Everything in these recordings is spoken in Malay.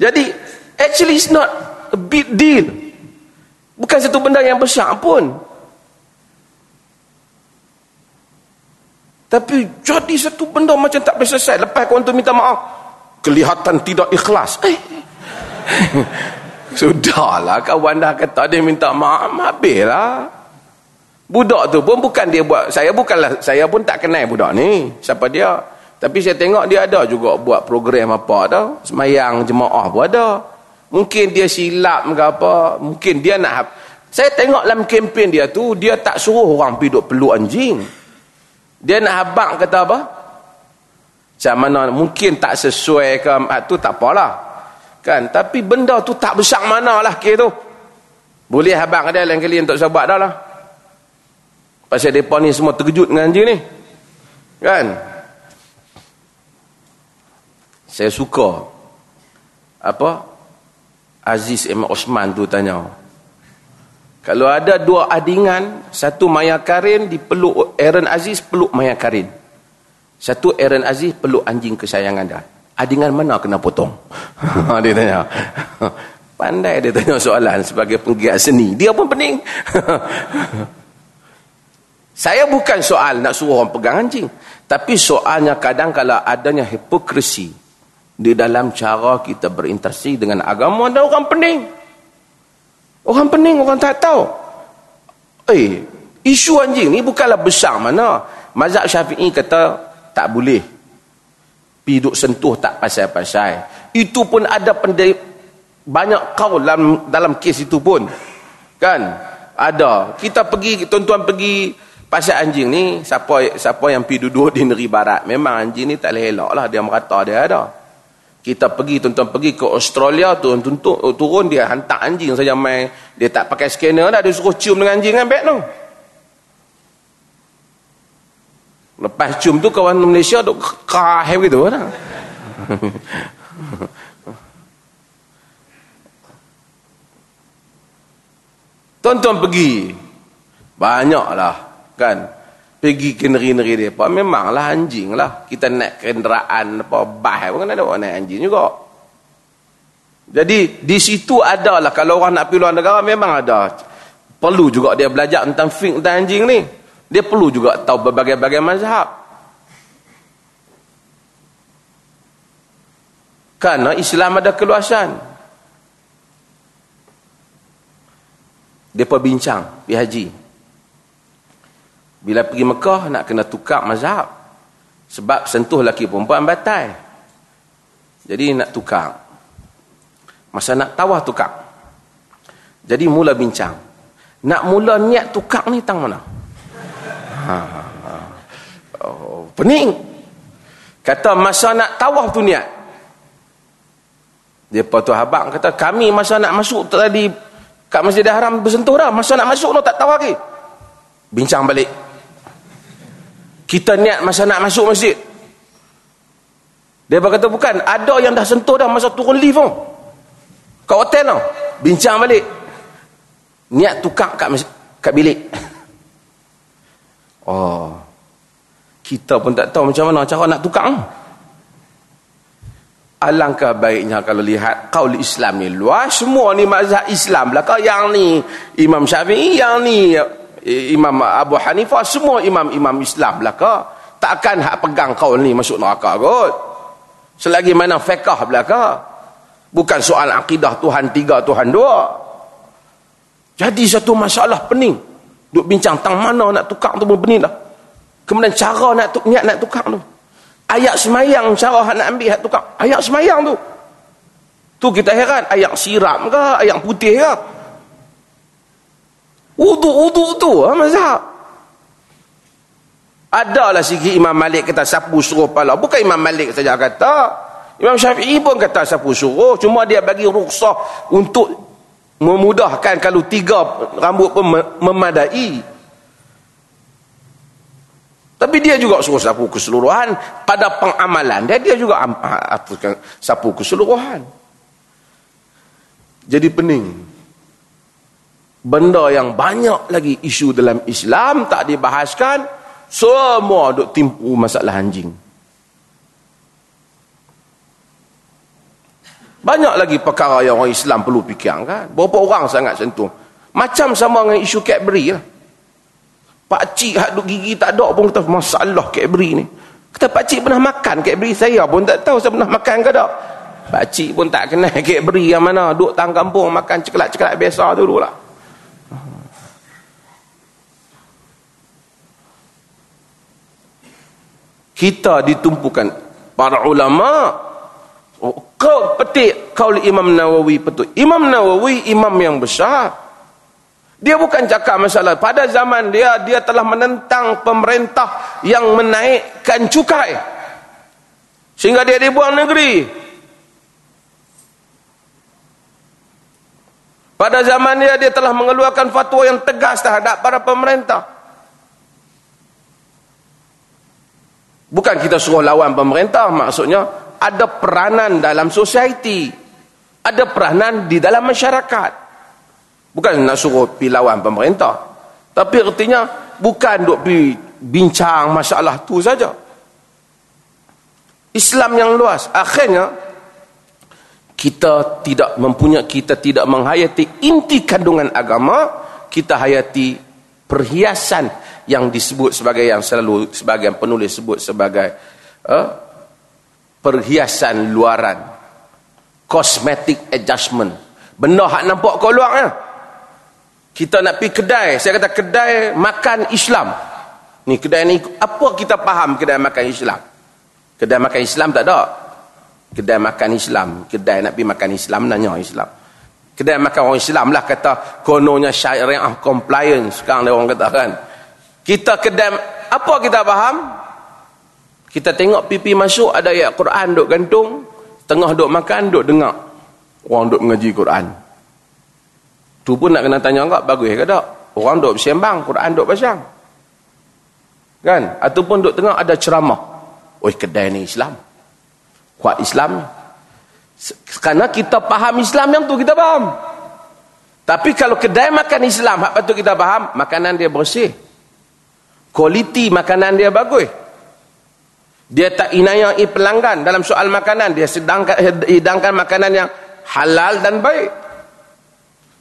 Jadi, actually it's not a big deal. Bukan satu benda yang besar pun. Tapi jadi satu benda macam tak boleh selesai. Lepas kau tu minta maaf. Kelihatan tidak ikhlas. Eh. Sudahlah kawan dah kata dia minta maaf. Habislah. Budak tu pun bukan dia buat. Saya bukanlah. Saya pun tak kenal budak ni. Siapa dia. Tapi saya tengok dia ada juga buat program apa dah. Semayang jemaah pun ada. Mungkin dia silap ke apa. Mungkin dia nak. Saya tengok dalam kempen dia tu. Dia tak suruh orang pergi duduk peluk anjing. Dia nak habak kata apa? Macam mana mungkin tak sesuai ke tu tak apalah. Kan? Tapi benda tu tak besar mana lah ke tu. Boleh habak dia lain kali untuk sahabat dah lah. Pasal mereka ni semua terkejut dengan anjing ni. Kan? Saya suka apa Aziz M. Osman tu tanya kalau ada dua adingan, satu Maya Karin dipeluk Aaron Aziz peluk Maya Karin. Satu Aaron Aziz peluk anjing kesayangan dia. Adingan mana kena potong? dia tanya. Pandai dia tanya soalan sebagai penggiat seni. Dia pun pening. Saya bukan soal nak suruh orang pegang anjing. Tapi soalnya kadang kalau adanya hipokrisi di dalam cara kita berinteraksi dengan agama dan orang pening. Orang pening, orang tak tahu. Eh, isu anjing ni bukanlah besar mana. Mazhab syafi'i kata tak boleh. Piduk sentuh tak pasal-pasal. Itu pun ada pendek, banyak kau dalam dalam kes itu pun. Kan? Ada. Kita pergi, tuan-tuan pergi pasal anjing ni, siapa siapa yang pergi duduk di negeri barat. Memang anjing ni tak elok lah. Dia merata dia ada. Kita pergi tuan-tuan pergi ke Australia tu tuntut turun dia hantar anjing saja main dia tak pakai scanner dah dia suruh cium dengan anjing kan beg tu. Lepas cium tu kawan Malaysia duk kahai gitu dah. Tuan-tuan pergi banyaklah kan pergi ke negeri-negeri dia apa memanglah anjing lah. Kita naik kenderaan apa bah pun kan ada orang naik anjing juga. Jadi di situ ada lah. Kalau orang nak pergi luar negara memang ada. Perlu juga dia belajar tentang fik tentang anjing ni. Dia perlu juga tahu berbagai-bagai mazhab. Kerana Islam ada keluasan. Dia perbincang di haji bila pergi Mekah nak kena tukar mazhab. Sebab sentuh laki perempuan batal. Jadi nak tukar. Masa nak tawah tukar. Jadi mula bincang. Nak mula niat tukar ni tang mana? Ha, ha, ha. Oh, pening. Kata masa nak tawah tu niat. Dia patut habang kata kami masa nak masuk tadi kat Masjidil Haram bersentuh dah. Masa nak masuk tu tak tahu lagi. Bincang balik. Kita niat masa nak masuk masjid. Dia berkata bukan. Ada yang dah sentuh dah masa turun lift tu. Kat hotel tu. Bincang balik. Niat tukar kat, kat bilik. Oh. Kita pun tak tahu macam mana cara nak tukar. Alangkah baiknya kalau lihat kaul Islam ni luas. Semua ni mazhab Islam belakang. Yang ni Imam Syafi'i. Yang ni Imam Abu Hanifah semua imam-imam Islam belaka. Takkan hak pegang kau ni masuk neraka kot. Selagi mana fiqh belaka. Bukan soal akidah Tuhan tiga Tuhan dua. Jadi satu masalah pening. Duk bincang tang mana nak tukar tu pening dah. Kemudian cara nak tuk, niat nak tukar tu. Ayat semayang cara nak ambil hak tukar. Ayat semayang tu. Tu kita heran ayat siram ke ayat putih ke Uduk-uduk tu ha, mazhab. Adalah sikit Imam Malik kata sapu suruh pala. Bukan Imam Malik saja kata. Imam Syafi'i pun kata sapu suruh. Cuma dia bagi ruksah untuk memudahkan kalau tiga rambut pun memadai. Tapi dia juga suruh sapu keseluruhan. Pada pengamalan dia, dia juga sapu keseluruhan. Jadi pening benda yang banyak lagi isu dalam Islam tak dibahaskan semua duk timpu masalah anjing Banyak lagi perkara yang orang Islam perlu fikirkan. Berapa orang sangat sentuh. Macam sama dengan isu Cadbury lah. Pak cik hak gigi tak ada pun kata masalah Cadbury ni. Kata pak cik pernah makan Cadbury saya pun tak tahu saya pernah makan ke tak. Pak cik pun tak kenal Cadbury yang mana. Duk tang kampung makan ceklat-ceklat biasa tu dulu lah. Kita ditumpukan para ulama oh, kau petik kau Imam Nawawi betul. Imam Nawawi imam yang besar. Dia bukan cakap masalah. Pada zaman dia, dia telah menentang pemerintah yang menaikkan cukai. Sehingga dia dibuang negeri. Pada zaman dia, dia telah mengeluarkan fatwa yang tegas terhadap para pemerintah. Bukan kita suruh lawan pemerintah. Maksudnya, ada peranan dalam society. Ada peranan di dalam masyarakat. Bukan nak suruh pi lawan pemerintah. Tapi artinya bukan duk pi bincang masalah tu saja. Islam yang luas. Akhirnya kita tidak mempunyai kita tidak menghayati inti kandungan agama, kita hayati perhiasan yang disebut sebagai yang selalu sebagian penulis sebut sebagai uh, perhiasan luaran. Cosmetic adjustment. Benda hak nampak keluarnya. Ya? kita nak pergi kedai saya kata kedai makan Islam ni kedai ni apa kita faham kedai makan Islam kedai makan Islam tak ada kedai makan Islam kedai nak pergi makan Islam nanya Islam kedai makan orang Islam lah kata kononnya syariah compliance sekarang dia orang kata kan kita kedai apa kita faham kita tengok pipi masuk ada ayat Quran duk gantung tengah duk makan duk dengar orang duk mengaji Quran Tu pun nak kena tanya enggak bagus ke tak? Orang duk bersembang, Quran duk pasang. Kan? Ataupun duk tengah ada ceramah. Oi, kedai ni Islam. Kuat Islam. Kerana kita faham Islam yang tu kita faham. Tapi kalau kedai makan Islam, hak patut kita faham, makanan dia bersih. Kualiti makanan dia bagus. Dia tak inayai pelanggan dalam soal makanan. Dia sedangkan hidangkan makanan yang halal dan baik.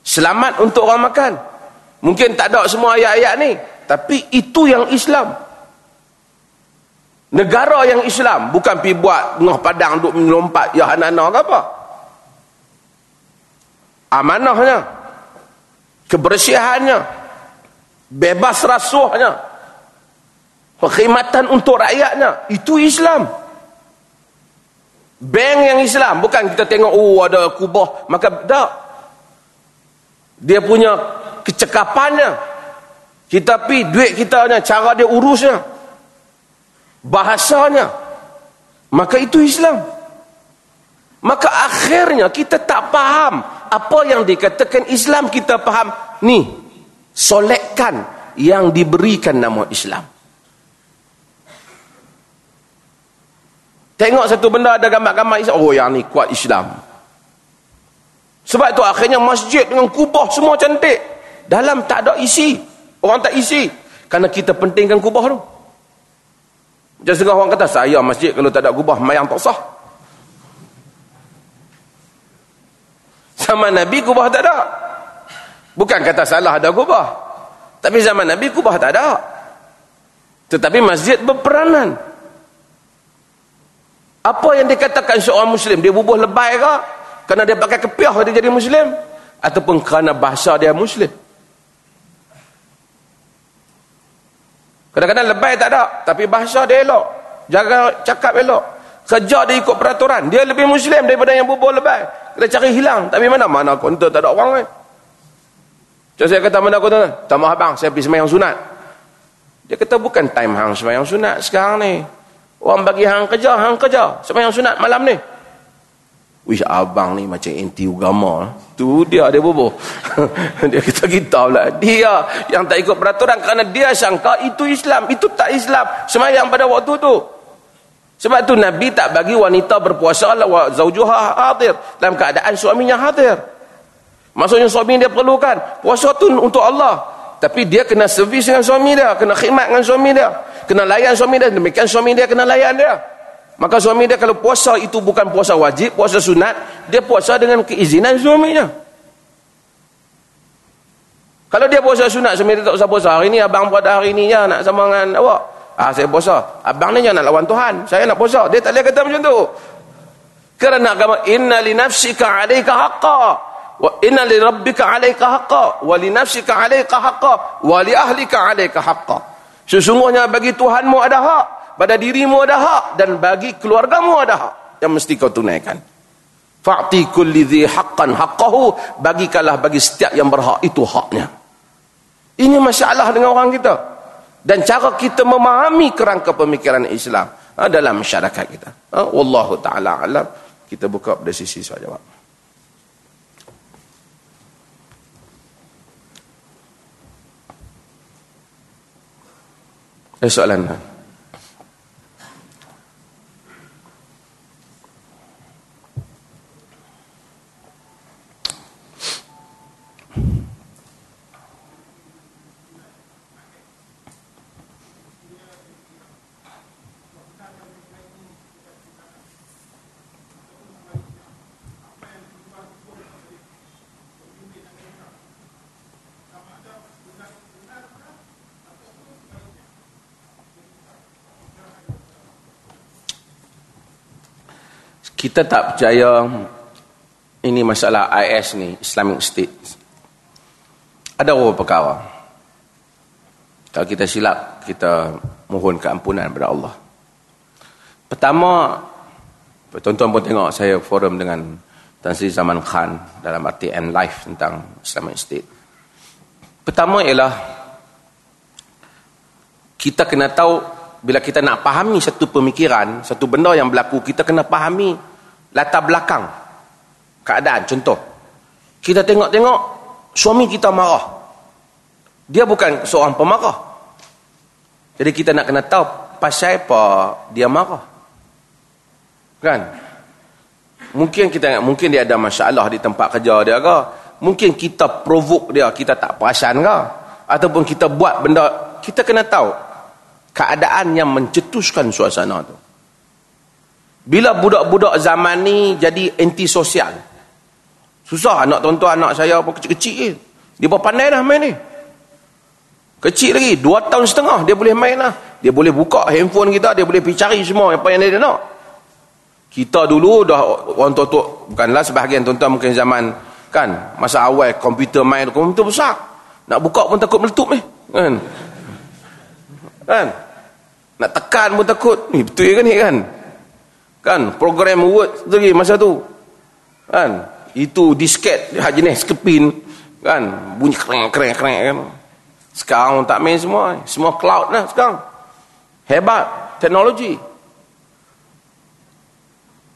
Selamat untuk orang makan. Mungkin tak ada semua ayat-ayat ni. Tapi itu yang Islam. Negara yang Islam. Bukan pergi buat tengah padang duk melompat. Ya anak-anak ke apa? Amanahnya. Kebersihannya. Bebas rasuhnya. Perkhidmatan untuk rakyatnya. Itu Islam. Bank yang Islam. Bukan kita tengok, oh ada kubah. Maka tak dia punya kecekapannya kita pi duit kita cara dia urusnya bahasanya maka itu Islam maka akhirnya kita tak faham apa yang dikatakan Islam kita faham ni solekkan yang diberikan nama Islam tengok satu benda ada gambar-gambar Islam oh yang ni kuat Islam sebab itu akhirnya masjid dengan kubah semua cantik. Dalam tak ada isi. Orang tak isi. Kerana kita pentingkan kubah tu. Macam setengah orang kata, saya masjid kalau tak ada kubah, mayang tak sah. Zaman Nabi kubah tak ada. Bukan kata salah ada kubah. Tapi zaman Nabi kubah tak ada. Tetapi masjid berperanan. Apa yang dikatakan seorang Muslim? Dia bubuh lebay ke? Kerana dia pakai kepiah dia jadi Muslim. Ataupun kerana bahasa dia Muslim. Kadang-kadang lebay tak ada. Tapi bahasa dia elok. Jaga cakap elok. Kerja dia ikut peraturan. Dia lebih Muslim daripada yang bubur lebay. Kita cari hilang. Tapi mana? Mana konten tak ada orang kan. Macam saya kata mana konten? Tak maaf bang. Saya pergi semayang sunat. Dia kata bukan time hang semayang sunat sekarang ni. Orang bagi hang kerja, hang kerja. Semayang sunat malam ni. Wish abang ni macam anti agama. Tu dia dia bobo. dia kita kita pula. Dia yang tak ikut peraturan kerana dia sangka itu Islam. Itu tak Islam. Semayang pada waktu tu. Sebab tu Nabi tak bagi wanita berpuasa lah zaujuha hadir dalam keadaan suaminya hadir. Maksudnya suami dia perlukan puasa tu untuk Allah. Tapi dia kena servis dengan suami dia, kena khidmat dengan suami dia, kena layan suami dia, demikian suami dia kena layan dia. Maka suami dia kalau puasa itu bukan puasa wajib, puasa sunat, dia puasa dengan keizinan suaminya. Kalau dia puasa sunat, suami dia tak usah puasa. Hari ni abang pada hari ni ya, nak sama dengan awak. Ah saya puasa. Abang ni jangan nak lawan Tuhan. Saya nak puasa. Dia tak boleh kata macam tu. Kerana agama inna li nafsika 'alaika haqqan wa inna li rabbika 'alaika haqqan wa li nafsika 'alaika haqqan wa li ahlika 'alaika haqqan. Sesungguhnya bagi Tuhanmu ada hak pada dirimu ada hak dan bagi keluargamu ada hak yang mesti kau tunaikan. Fa'ti kulli dhi haqqan haqqahu bagikanlah bagi setiap yang berhak itu haknya. Ini masalah dengan orang kita. Dan cara kita memahami kerangka pemikiran Islam ha, dalam masyarakat kita. Ha, wallahu taala alam. Kita buka pada sisi soal jawab Ada soalan kita tak percaya ini masalah IS ni Islamic State. Ada beberapa perkara. Kalau kita silap kita mohon keampunan kepada Allah. Pertama tuan-tuan pun tengok saya forum dengan Tan Sri Zaman Khan dalam RTN live tentang Islamic State. Pertama ialah kita kena tahu bila kita nak pahami satu pemikiran, satu benda yang berlaku, kita kena pahami latar belakang keadaan. Contoh, kita tengok-tengok suami kita marah. Dia bukan seorang pemarah. Jadi kita nak kena tahu pasal apa dia marah. Kan? Mungkin kita mungkin dia ada masalah di tempat kerja dia ke? Mungkin kita provoke dia, kita tak perasan ke? Ataupun kita buat benda, kita kena tahu keadaan yang mencetuskan suasana tu. Bila budak-budak zaman ni jadi anti sosial. Susah anak tuan-tuan anak saya pun kecil-kecil je. Dia pun pandai dah main ni. Kecil lagi, dua tahun setengah dia boleh main lah. Dia boleh buka handphone kita, dia boleh pergi cari semua apa yang dia nak. Kita dulu dah orang tua-tua, bukanlah sebahagian tuan-tuan mungkin zaman kan, masa awal komputer main, komputer besar. Nak buka pun takut meletup ni. Kan? Kan? Nak tekan pun takut. Ni betul ke ni kan? Kan? Program Word lagi masa tu. Kan? Itu disket jenis kepin. Kan? Bunyi kereng kereng kereng kan? Sekarang tak main semua. Semua cloud lah sekarang. Hebat. Teknologi.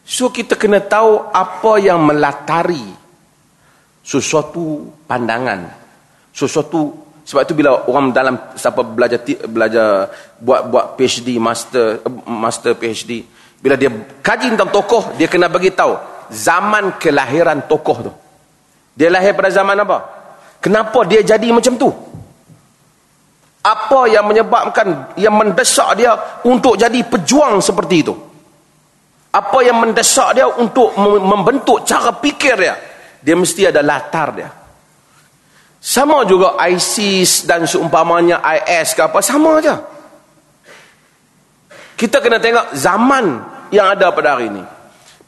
So kita kena tahu apa yang melatari sesuatu pandangan. Sesuatu sebab itu bila orang dalam siapa belajar belajar buat buat PhD master master PhD bila dia kaji tentang tokoh dia kena bagi tahu zaman kelahiran tokoh tu. Dia lahir pada zaman apa? Kenapa dia jadi macam tu? Apa yang menyebabkan yang mendesak dia untuk jadi pejuang seperti itu? Apa yang mendesak dia untuk membentuk cara fikir dia? Dia mesti ada latar dia. Sama juga ISIS dan seumpamanya IS ke apa, sama aja. Kita kena tengok zaman yang ada pada hari ini.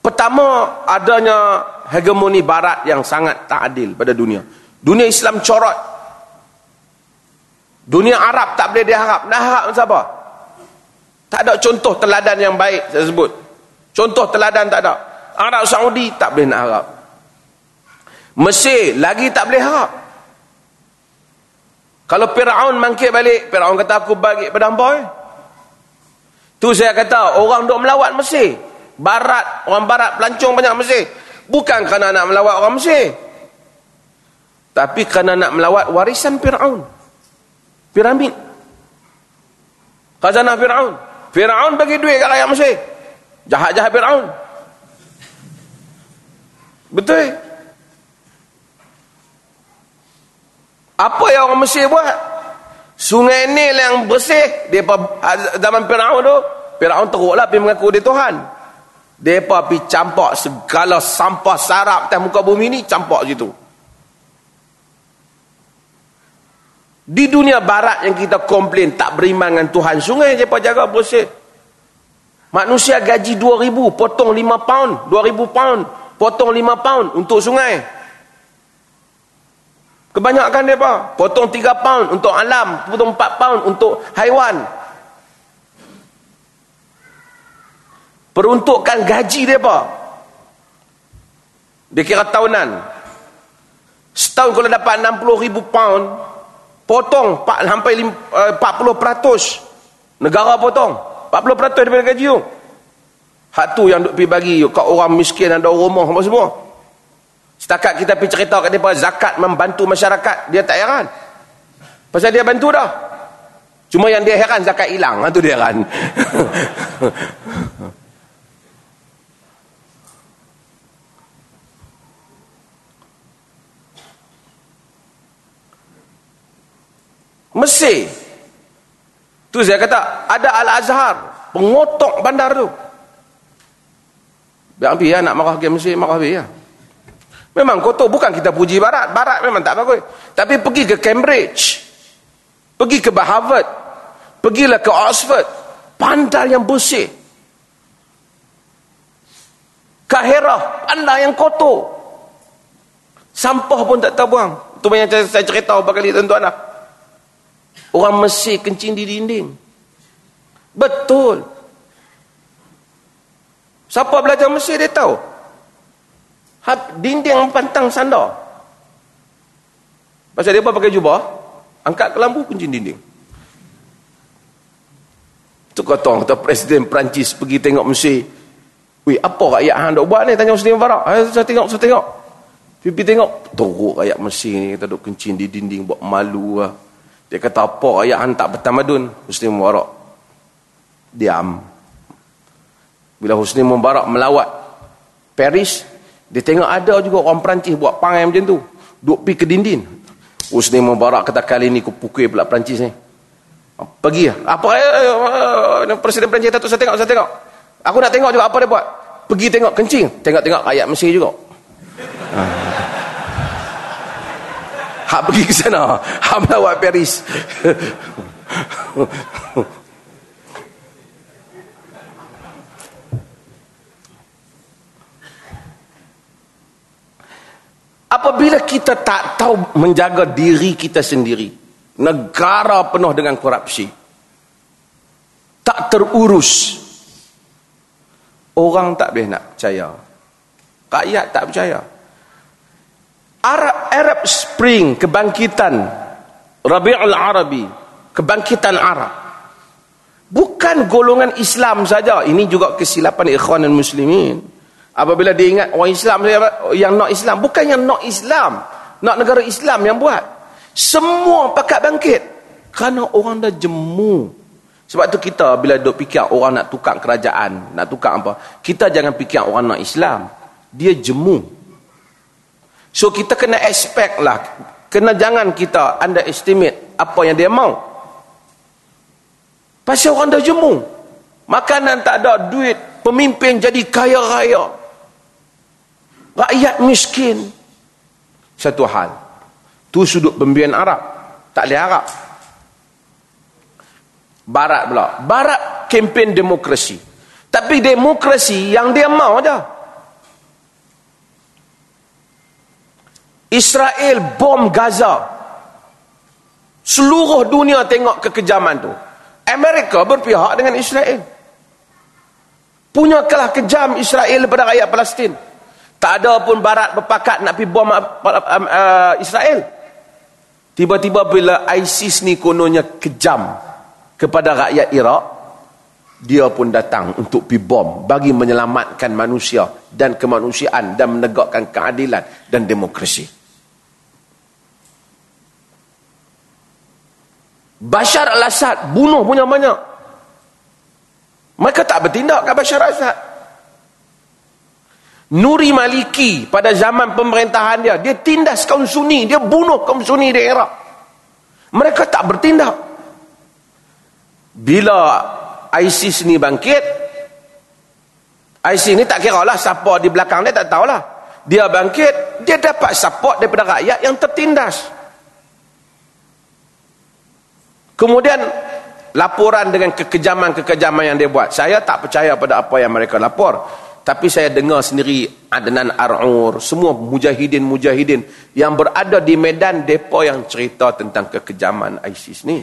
Pertama, adanya hegemoni barat yang sangat tak adil pada dunia. Dunia Islam corot. Dunia Arab tak boleh diharap. Nak harap siapa? Tak ada contoh teladan yang baik, saya sebut. Contoh teladan tak ada. Arab Saudi tak boleh nak harap. Mesir lagi tak boleh harap. Kalau Fir'aun mangkit balik, Fir'aun kata aku bagi pada hampa eh? Tu saya kata, orang duk melawat Mesir. Barat, orang barat pelancong banyak Mesir. Bukan kerana nak melawat orang Mesir. Tapi kerana nak melawat warisan Fir'aun. Piramid. Khazanah Fir'aun. Fir'aun bagi duit kat rakyat Mesir. Jahat-jahat Fir'aun. Betul? Apa yang orang Mesir buat? Sungai Nil yang bersih di zaman Firaun tu Firaun teruklah pergi mengaku dia Tuhan. Mereka pergi campak segala sampah sarap atas muka bumi ni, campak situ. Di dunia barat yang kita komplain tak beriman dengan Tuhan, sungai mereka jaga bersih. Manusia gaji 2000, potong 5 pound, 2000 pound, potong 5 pound untuk sungai. Kebanyakan mereka, potong 3 pound untuk alam, potong 4 pound untuk haiwan. Peruntukkan gaji mereka. Dia kira tahunan. Setahun kalau dapat 60 ribu pound, potong 4, sampai 40%. Eh, Negara potong. 40% daripada gaji tu. Hak tu yang duk pergi bagi kat orang miskin ada rumah apa semua. Setakat kita pergi cerita kat depa zakat membantu masyarakat, dia tak heran. Pasal dia bantu dah. Cuma yang dia heran zakat hilang, ha tu dia heran. Mesir. Tu saya kata, ada Al-Azhar, pengotok bandar tu. Biar ambil ya, nak marah ke Mesir, marah ambil ya. Memang kotor, bukan kita puji Barat. Barat memang tak bagus. Tapi pergi ke Cambridge, pergi ke Harvard, pergilah ke Oxford, pandai yang bersih. Kahirah, pandai yang kotor. Sampah pun tak tahu buang. Itu yang saya cerita beberapa kali tuan-tuan lah. Orang Mesir kencing di dinding. Betul. Siapa belajar Mesir dia tahu. Dinding pantang sandar. Pasal dia pakai jubah, angkat ke lampu kencing dinding. Tu kata orang kata Presiden Perancis pergi tengok Mesir. Wih, apa rakyat hang dok buat ni? Tanya Mubarak. Ayo saya tengok, saya tengok. Pergi tengok. Teruk rakyat Mesir ni. Kita duk kencing di dinding buat malu lah. Dia kata apa ayah hantar bertamadun Husni Mubarak diam bila Husni Mubarak melawat Paris dia tengok ada juga orang Perancis buat pangai macam tu. Duk pergi ke dinding. Husni Mubarak kata kali ni aku pukul pula Perancis ni. Pergi lah. Apa? Eh, eh, eh, Presiden Perancis kata tu saya tengok saya tengok. Aku nak tengok juga apa dia buat. Pergi tengok kencing. Tengok-tengok ayat Mesir juga. Ha. Hak pergi ke sana. Hak melawat Paris. Apabila kita tak tahu menjaga diri kita sendiri, negara penuh dengan korupsi, tak terurus, orang tak boleh nak percaya. Rakyat tak percaya. Arab, Arab Spring, kebangkitan Rabi'ul Arabi, kebangkitan Arab. Bukan golongan Islam saja, ini juga kesilapan ikhwan dan muslimin. Apabila dia ingat orang Islam yang nak Islam, bukan yang nak Islam, nak negara Islam yang buat. Semua pakat bangkit. Kerana orang dah jemu. Sebab tu kita bila duk fikir orang nak tukar kerajaan, nak tukar apa, kita jangan fikir orang nak Islam. Dia jemu. So kita kena expect lah. Kena jangan kita underestimate apa yang dia mau. Pasal orang dah jemu. Makanan tak ada, duit. Pemimpin jadi kaya raya. Rakyat miskin. Satu hal. Tu sudut pembian Arab. Tak boleh Arab. Barat pula. Barat kempen demokrasi. Tapi demokrasi yang dia mau dah. Israel bom Gaza. Seluruh dunia tengok kekejaman tu. Amerika berpihak dengan Israel. Punya kalah kejam Israel daripada rakyat Palestin. Tak ada pun barat berpakat nak pergi bom uh, Israel. Tiba-tiba bila ISIS ni kononnya kejam kepada rakyat Iraq, dia pun datang untuk pergi bom bagi menyelamatkan manusia dan kemanusiaan dan menegakkan keadilan dan demokrasi. Bashar al-Assad bunuh punya banyak. Mereka tak bertindak ke Bashar al-Assad. Nuri Maliki pada zaman pemerintahan dia, dia tindas kaum sunni, dia bunuh kaum sunni di Iraq. Mereka tak bertindak. Bila ISIS ni bangkit ISIS ni tak kira lah siapa di belakang dia tak tahulah dia bangkit dia dapat support daripada rakyat yang tertindas kemudian laporan dengan kekejaman-kekejaman yang dia buat saya tak percaya pada apa yang mereka lapor tapi saya dengar sendiri Adnan Ar'ur semua mujahidin-mujahidin yang berada di medan depa yang cerita tentang kekejaman ISIS ni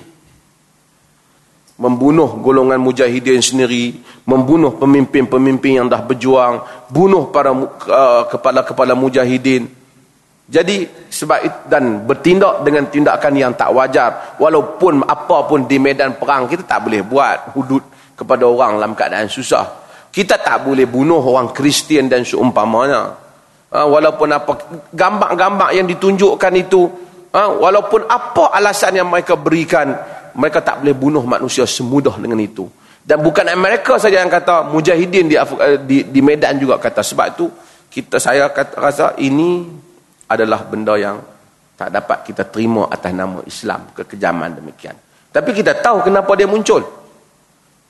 membunuh golongan mujahidin sendiri, membunuh pemimpin-pemimpin yang dah berjuang, bunuh para uh, kepala-kepala mujahidin. Jadi sebab itu, dan bertindak dengan tindakan yang tak wajar walaupun apa pun di medan perang kita tak boleh buat hudud kepada orang dalam keadaan susah. Kita tak boleh bunuh orang Kristian dan seumpamanya. Uh, walaupun apa gambar-gambar yang ditunjukkan itu uh, walaupun apa alasan yang mereka berikan mereka tak boleh bunuh manusia semudah dengan itu. Dan bukan Amerika saja yang kata mujahidin di, eh, di, di Medan juga kata. Sebab itu kita saya kata, rasa ini adalah benda yang tak dapat kita terima atas nama Islam. Kekejaman demikian. Tapi kita tahu kenapa dia muncul.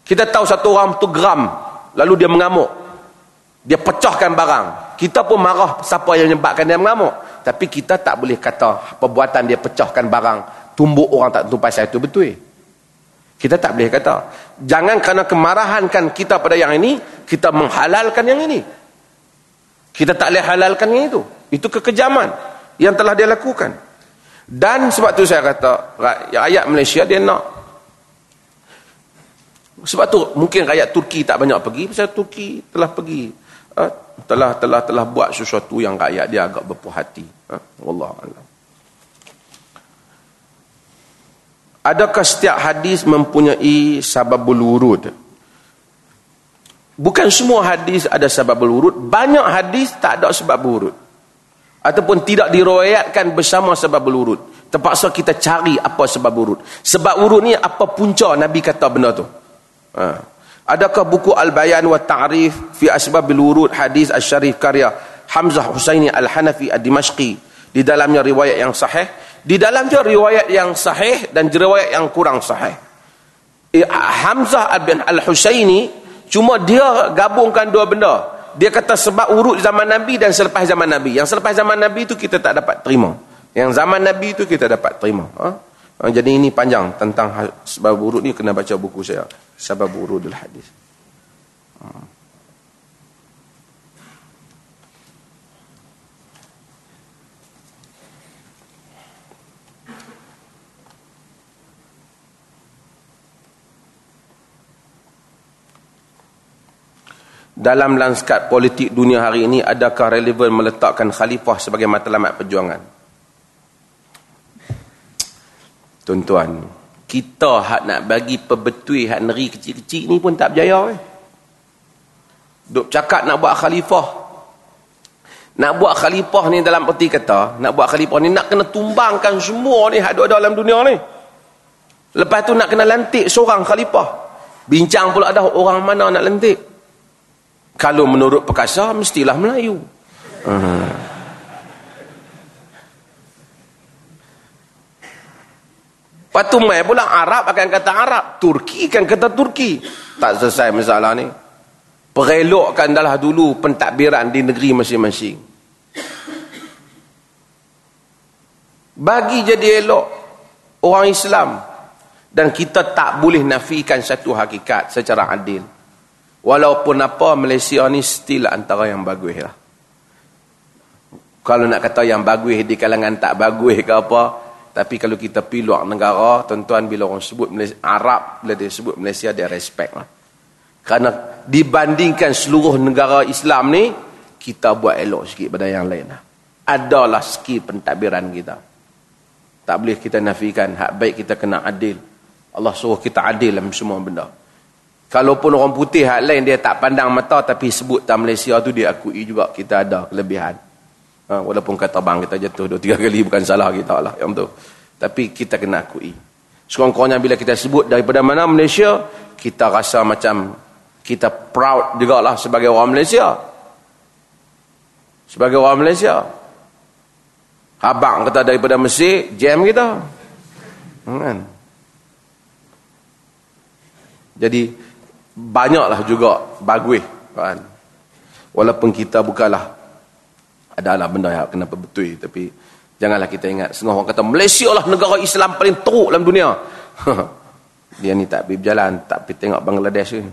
Kita tahu satu orang tu geram lalu dia mengamuk. Dia pecahkan barang. Kita pun marah siapa yang menyebabkan dia mengamuk. Tapi kita tak boleh kata perbuatan dia pecahkan barang tumbuk orang tak tentu pasal itu betul? Kita tak boleh kata. Jangan kerana kemarahan kan kita pada yang ini kita menghalalkan yang ini. Kita tak boleh halalkan yang itu. Itu kekejaman yang telah dia lakukan. Dan sebab tu saya kata rakyat Malaysia dia nak sebab tu mungkin rakyat Turki tak banyak pergi pasal Turki telah pergi uh, telah telah telah buat sesuatu yang rakyat dia agak berpuas hati uh, wallahu a'lam Adakah setiap hadis mempunyai sababul wurud? Bukan semua hadis ada sababul wurud. Banyak hadis tak ada sebab wurud. Ataupun tidak diriwayatkan bersama sababul wurud. Terpaksa kita cari apa sebab wurud. Sebab wurud ni apa punca Nabi kata benda tu. Ha. Adakah buku Al-Bayan wa Ta'rif fi asbabil wurud hadis Al-Sharif karya Hamzah Husaini Al-Hanafi Ad-Dimashqi di dalamnya riwayat yang sahih di dalam dia riwayat yang sahih dan riwayat yang kurang sahih. Hamzah bin Al-Husaini cuma dia gabungkan dua benda. Dia kata sebab urut zaman Nabi dan selepas zaman Nabi. Yang selepas zaman Nabi itu kita tak dapat terima. Yang zaman Nabi itu kita dapat terima. Ha? Ha jadi ini panjang tentang sebab urut ni kena baca buku saya. Sebab urudul hadis. Ha. dalam lanskap politik dunia hari ini adakah relevan meletakkan khalifah sebagai matlamat perjuangan tuan-tuan kita hak nak bagi pebetui hak negeri kecil-kecil ni pun tak berjaya eh. duk cakap nak buat khalifah. Nak buat khalifah ni dalam peti kata nak buat khalifah ni nak kena tumbangkan semua ni hak ada dalam dunia ni. Lepas tu nak kena lantik seorang khalifah. Bincang pula ada orang mana nak lantik. Kalau menurut perkasa mestilah Melayu. Uh. Patu mai pula Arab akan kata Arab, Turki kan kata Turki. Tak selesai masalah ni. Perelokkan dah dulu pentadbiran di negeri masing-masing. Bagi jadi elok orang Islam dan kita tak boleh nafikan satu hakikat secara adil. Walaupun apa Malaysia ni still antara yang bagus lah. Kalau nak kata yang bagus di kalangan tak bagus ke apa. Tapi kalau kita pergi luar negara, tuan-tuan bila orang sebut Malaysia, Arab, bila dia sebut Malaysia, dia respect lah. Kerana dibandingkan seluruh negara Islam ni, kita buat elok sikit pada yang lain lah. Adalah skill pentadbiran kita. Tak boleh kita nafikan hak baik kita kena adil. Allah suruh kita adil dalam semua benda. Kalaupun orang putih hak lain dia tak pandang mata tapi sebut tak Malaysia tu dia akui juga kita ada kelebihan. Ha, walaupun kata bang kita jatuh dua tiga kali bukan salah kita lah yang tu. Tapi kita kena akui. Sekurang-kurangnya bila kita sebut daripada mana Malaysia, kita rasa macam kita proud juga lah sebagai orang Malaysia. Sebagai orang Malaysia. Abang kata daripada Mesir, jam kita. Hmm, kan? Jadi banyaklah juga bagus kan walaupun kita bukanlah adalah benda yang kena betul tapi janganlah kita ingat setengah orang kata Malaysia lah negara Islam paling teruk dalam dunia dia ni tak pergi berjalan tak pergi tengok Bangladesh ni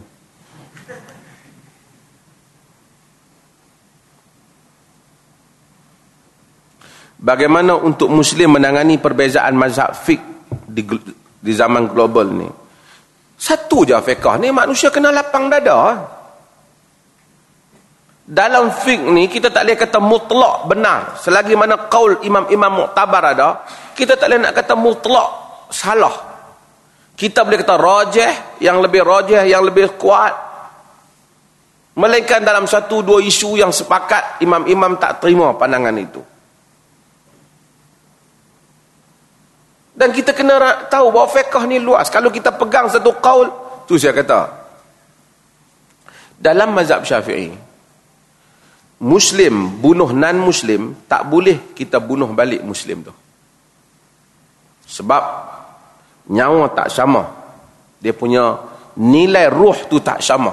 Bagaimana untuk Muslim menangani perbezaan mazhab fik di, di zaman global ni? Satu je fiqah ni manusia kena lapang dada. Dalam fik ni kita tak boleh kata mutlak benar. Selagi mana kaul imam-imam muktabar ada, kita tak boleh nak kata mutlak salah. Kita boleh kata rajih, yang lebih rajih, yang lebih kuat. Melainkan dalam satu dua isu yang sepakat, imam-imam tak terima pandangan itu. Dan kita kena tahu bahawa fiqh ni luas. Kalau kita pegang satu qaul, tu saya kata. Dalam mazhab Syafi'i, Muslim bunuh non-Muslim, tak boleh kita bunuh balik Muslim tu. Sebab nyawa tak sama. Dia punya nilai ruh tu tak sama.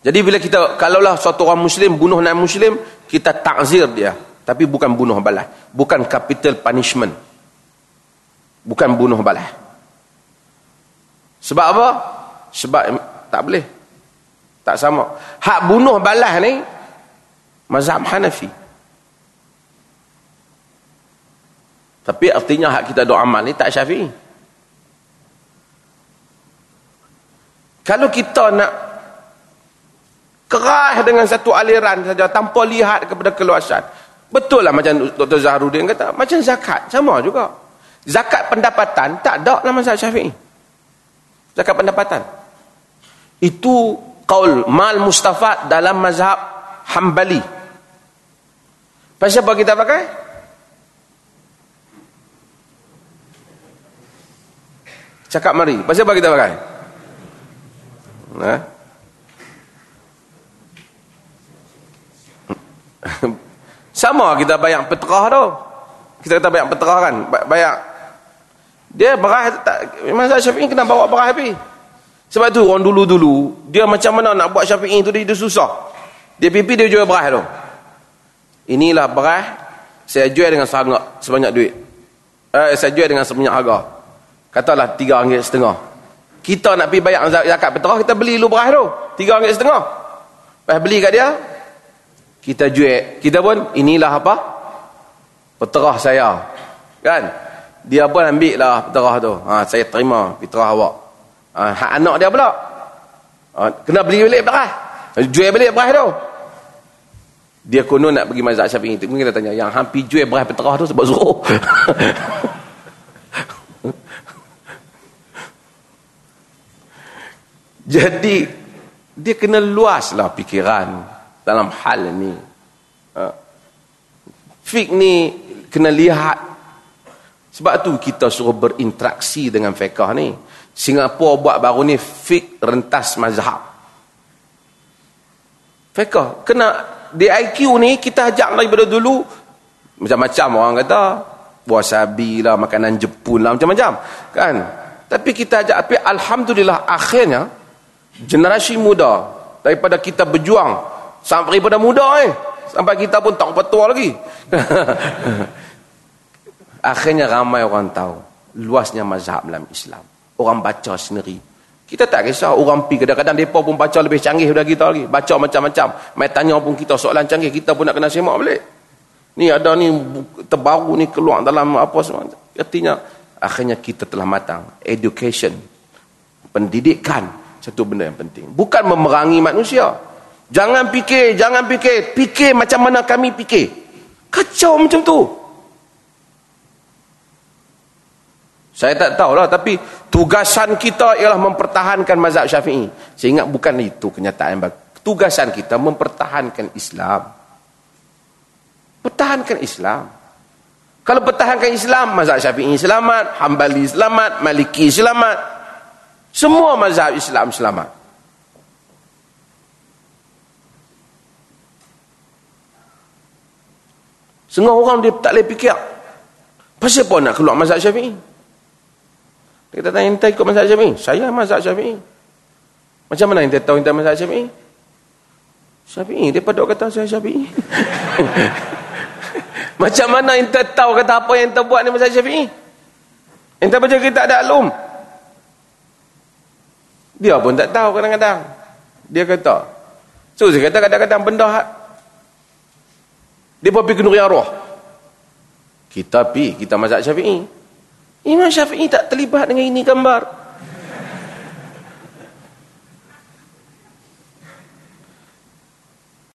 Jadi bila kita, kalaulah suatu orang Muslim bunuh non-Muslim, kita takzir dia. Tapi bukan bunuh balas. Bukan capital punishment bukan bunuh balas sebab apa? sebab tak boleh tak sama hak bunuh balas ni mazhab Hanafi tapi artinya hak kita doa amal ni tak syafi'i kalau kita nak keras dengan satu aliran saja tanpa lihat kepada keluasan betul lah macam Dr. Zahrudin kata macam zakat sama juga Zakat pendapatan tak ada dalam mazhab Syafi'i. Zakat pendapatan. Itu kaul mal mustafad dalam mazhab Hambali. Pasal apa kita pakai? Cakap mari. Pasal apa kita pakai? Ha? Sama kita bayang petrah tu. Kita kata bayang petrah kan. Bayang dia berah tak masa Syafi'i kena bawa berah api. Sebab tu orang dulu-dulu dia macam mana nak buat Syafi'i tu dia, dia susah. Dia pipi dia jual berah tu. Inilah berah saya jual dengan sangat sebanyak duit. Eh saya jual dengan sebanyak harga. Katalah tiga ringgit setengah. Kita nak pergi bayar zakat petrah kita beli lu berah tu. Tiga ringgit setengah. Lepas beli kat dia kita jual. Kita pun inilah apa? Petrah saya. Kan? dia pun ambil lah fitrah tu ha, saya terima fitrah awak ha, hak anak dia pula. Ha, kena beli balik berah. Jual balik berah tu. Dia konon nak pergi mazhab syafi'i mungkin kita tanya yang hampir jual berah fitrah tu sebab suruh? Jadi dia kena luas lah fikiran dalam hal ni. Ha. fik ni kena lihat. Sebab tu kita suruh berinteraksi dengan fiqah ni. Singapura buat baru ni fik rentas mazhab. Fiqah. Kena di IQ ni kita ajak daripada dulu. Macam-macam orang kata. Wasabi lah, makanan Jepun lah, macam-macam. Kan? Tapi kita ajak. Tapi Alhamdulillah akhirnya. Generasi muda. Daripada kita berjuang. Sampai daripada muda eh. Sampai kita pun tak petua lagi. Akhirnya ramai orang tahu luasnya mazhab dalam Islam. Orang baca sendiri. Kita tak kisah orang pi kadang-kadang depa pun baca lebih canggih daripada kita lagi. Baca macam-macam. Mai tanya pun kita soalan canggih kita pun nak kena semak balik. Ni ada ni terbaru ni keluar dalam apa semua. Artinya akhirnya kita telah matang. Education. Pendidikan satu benda yang penting. Bukan memerangi manusia. Jangan fikir, jangan fikir. Fikir macam mana kami fikir. Kacau macam tu. Saya tak tahu lah, tapi tugasan kita ialah mempertahankan mazhab syafi'i. Saya ingat bukan itu kenyataan. Tugasan kita mempertahankan Islam. Pertahankan Islam. Kalau pertahankan Islam, mazhab syafi'i selamat, hambali selamat, maliki selamat. Semua mazhab Islam selamat. Setengah orang dia tak boleh fikir. Pasal apa nak keluar mazhab syafi'i? Kita tanya, entah ikut mazhab syafi'i? Saya mazhab syafi'i. Macam mana kita tahu tentang mazhab Syafi'i? Syafi'i, dia pada kata saya Syafi'i. Macam mana kita tahu kata apa yang kita buat ni mazhab Syafi'i? Kita baca kita ada alum. Dia pun tak tahu kadang-kadang. Dia kata. So, saya kata kadang-kadang benda dia pun pergi ke roh. Kita pi, kita mazhab Syafi'i. Imam Syafi'i tak terlibat dengan ini gambar.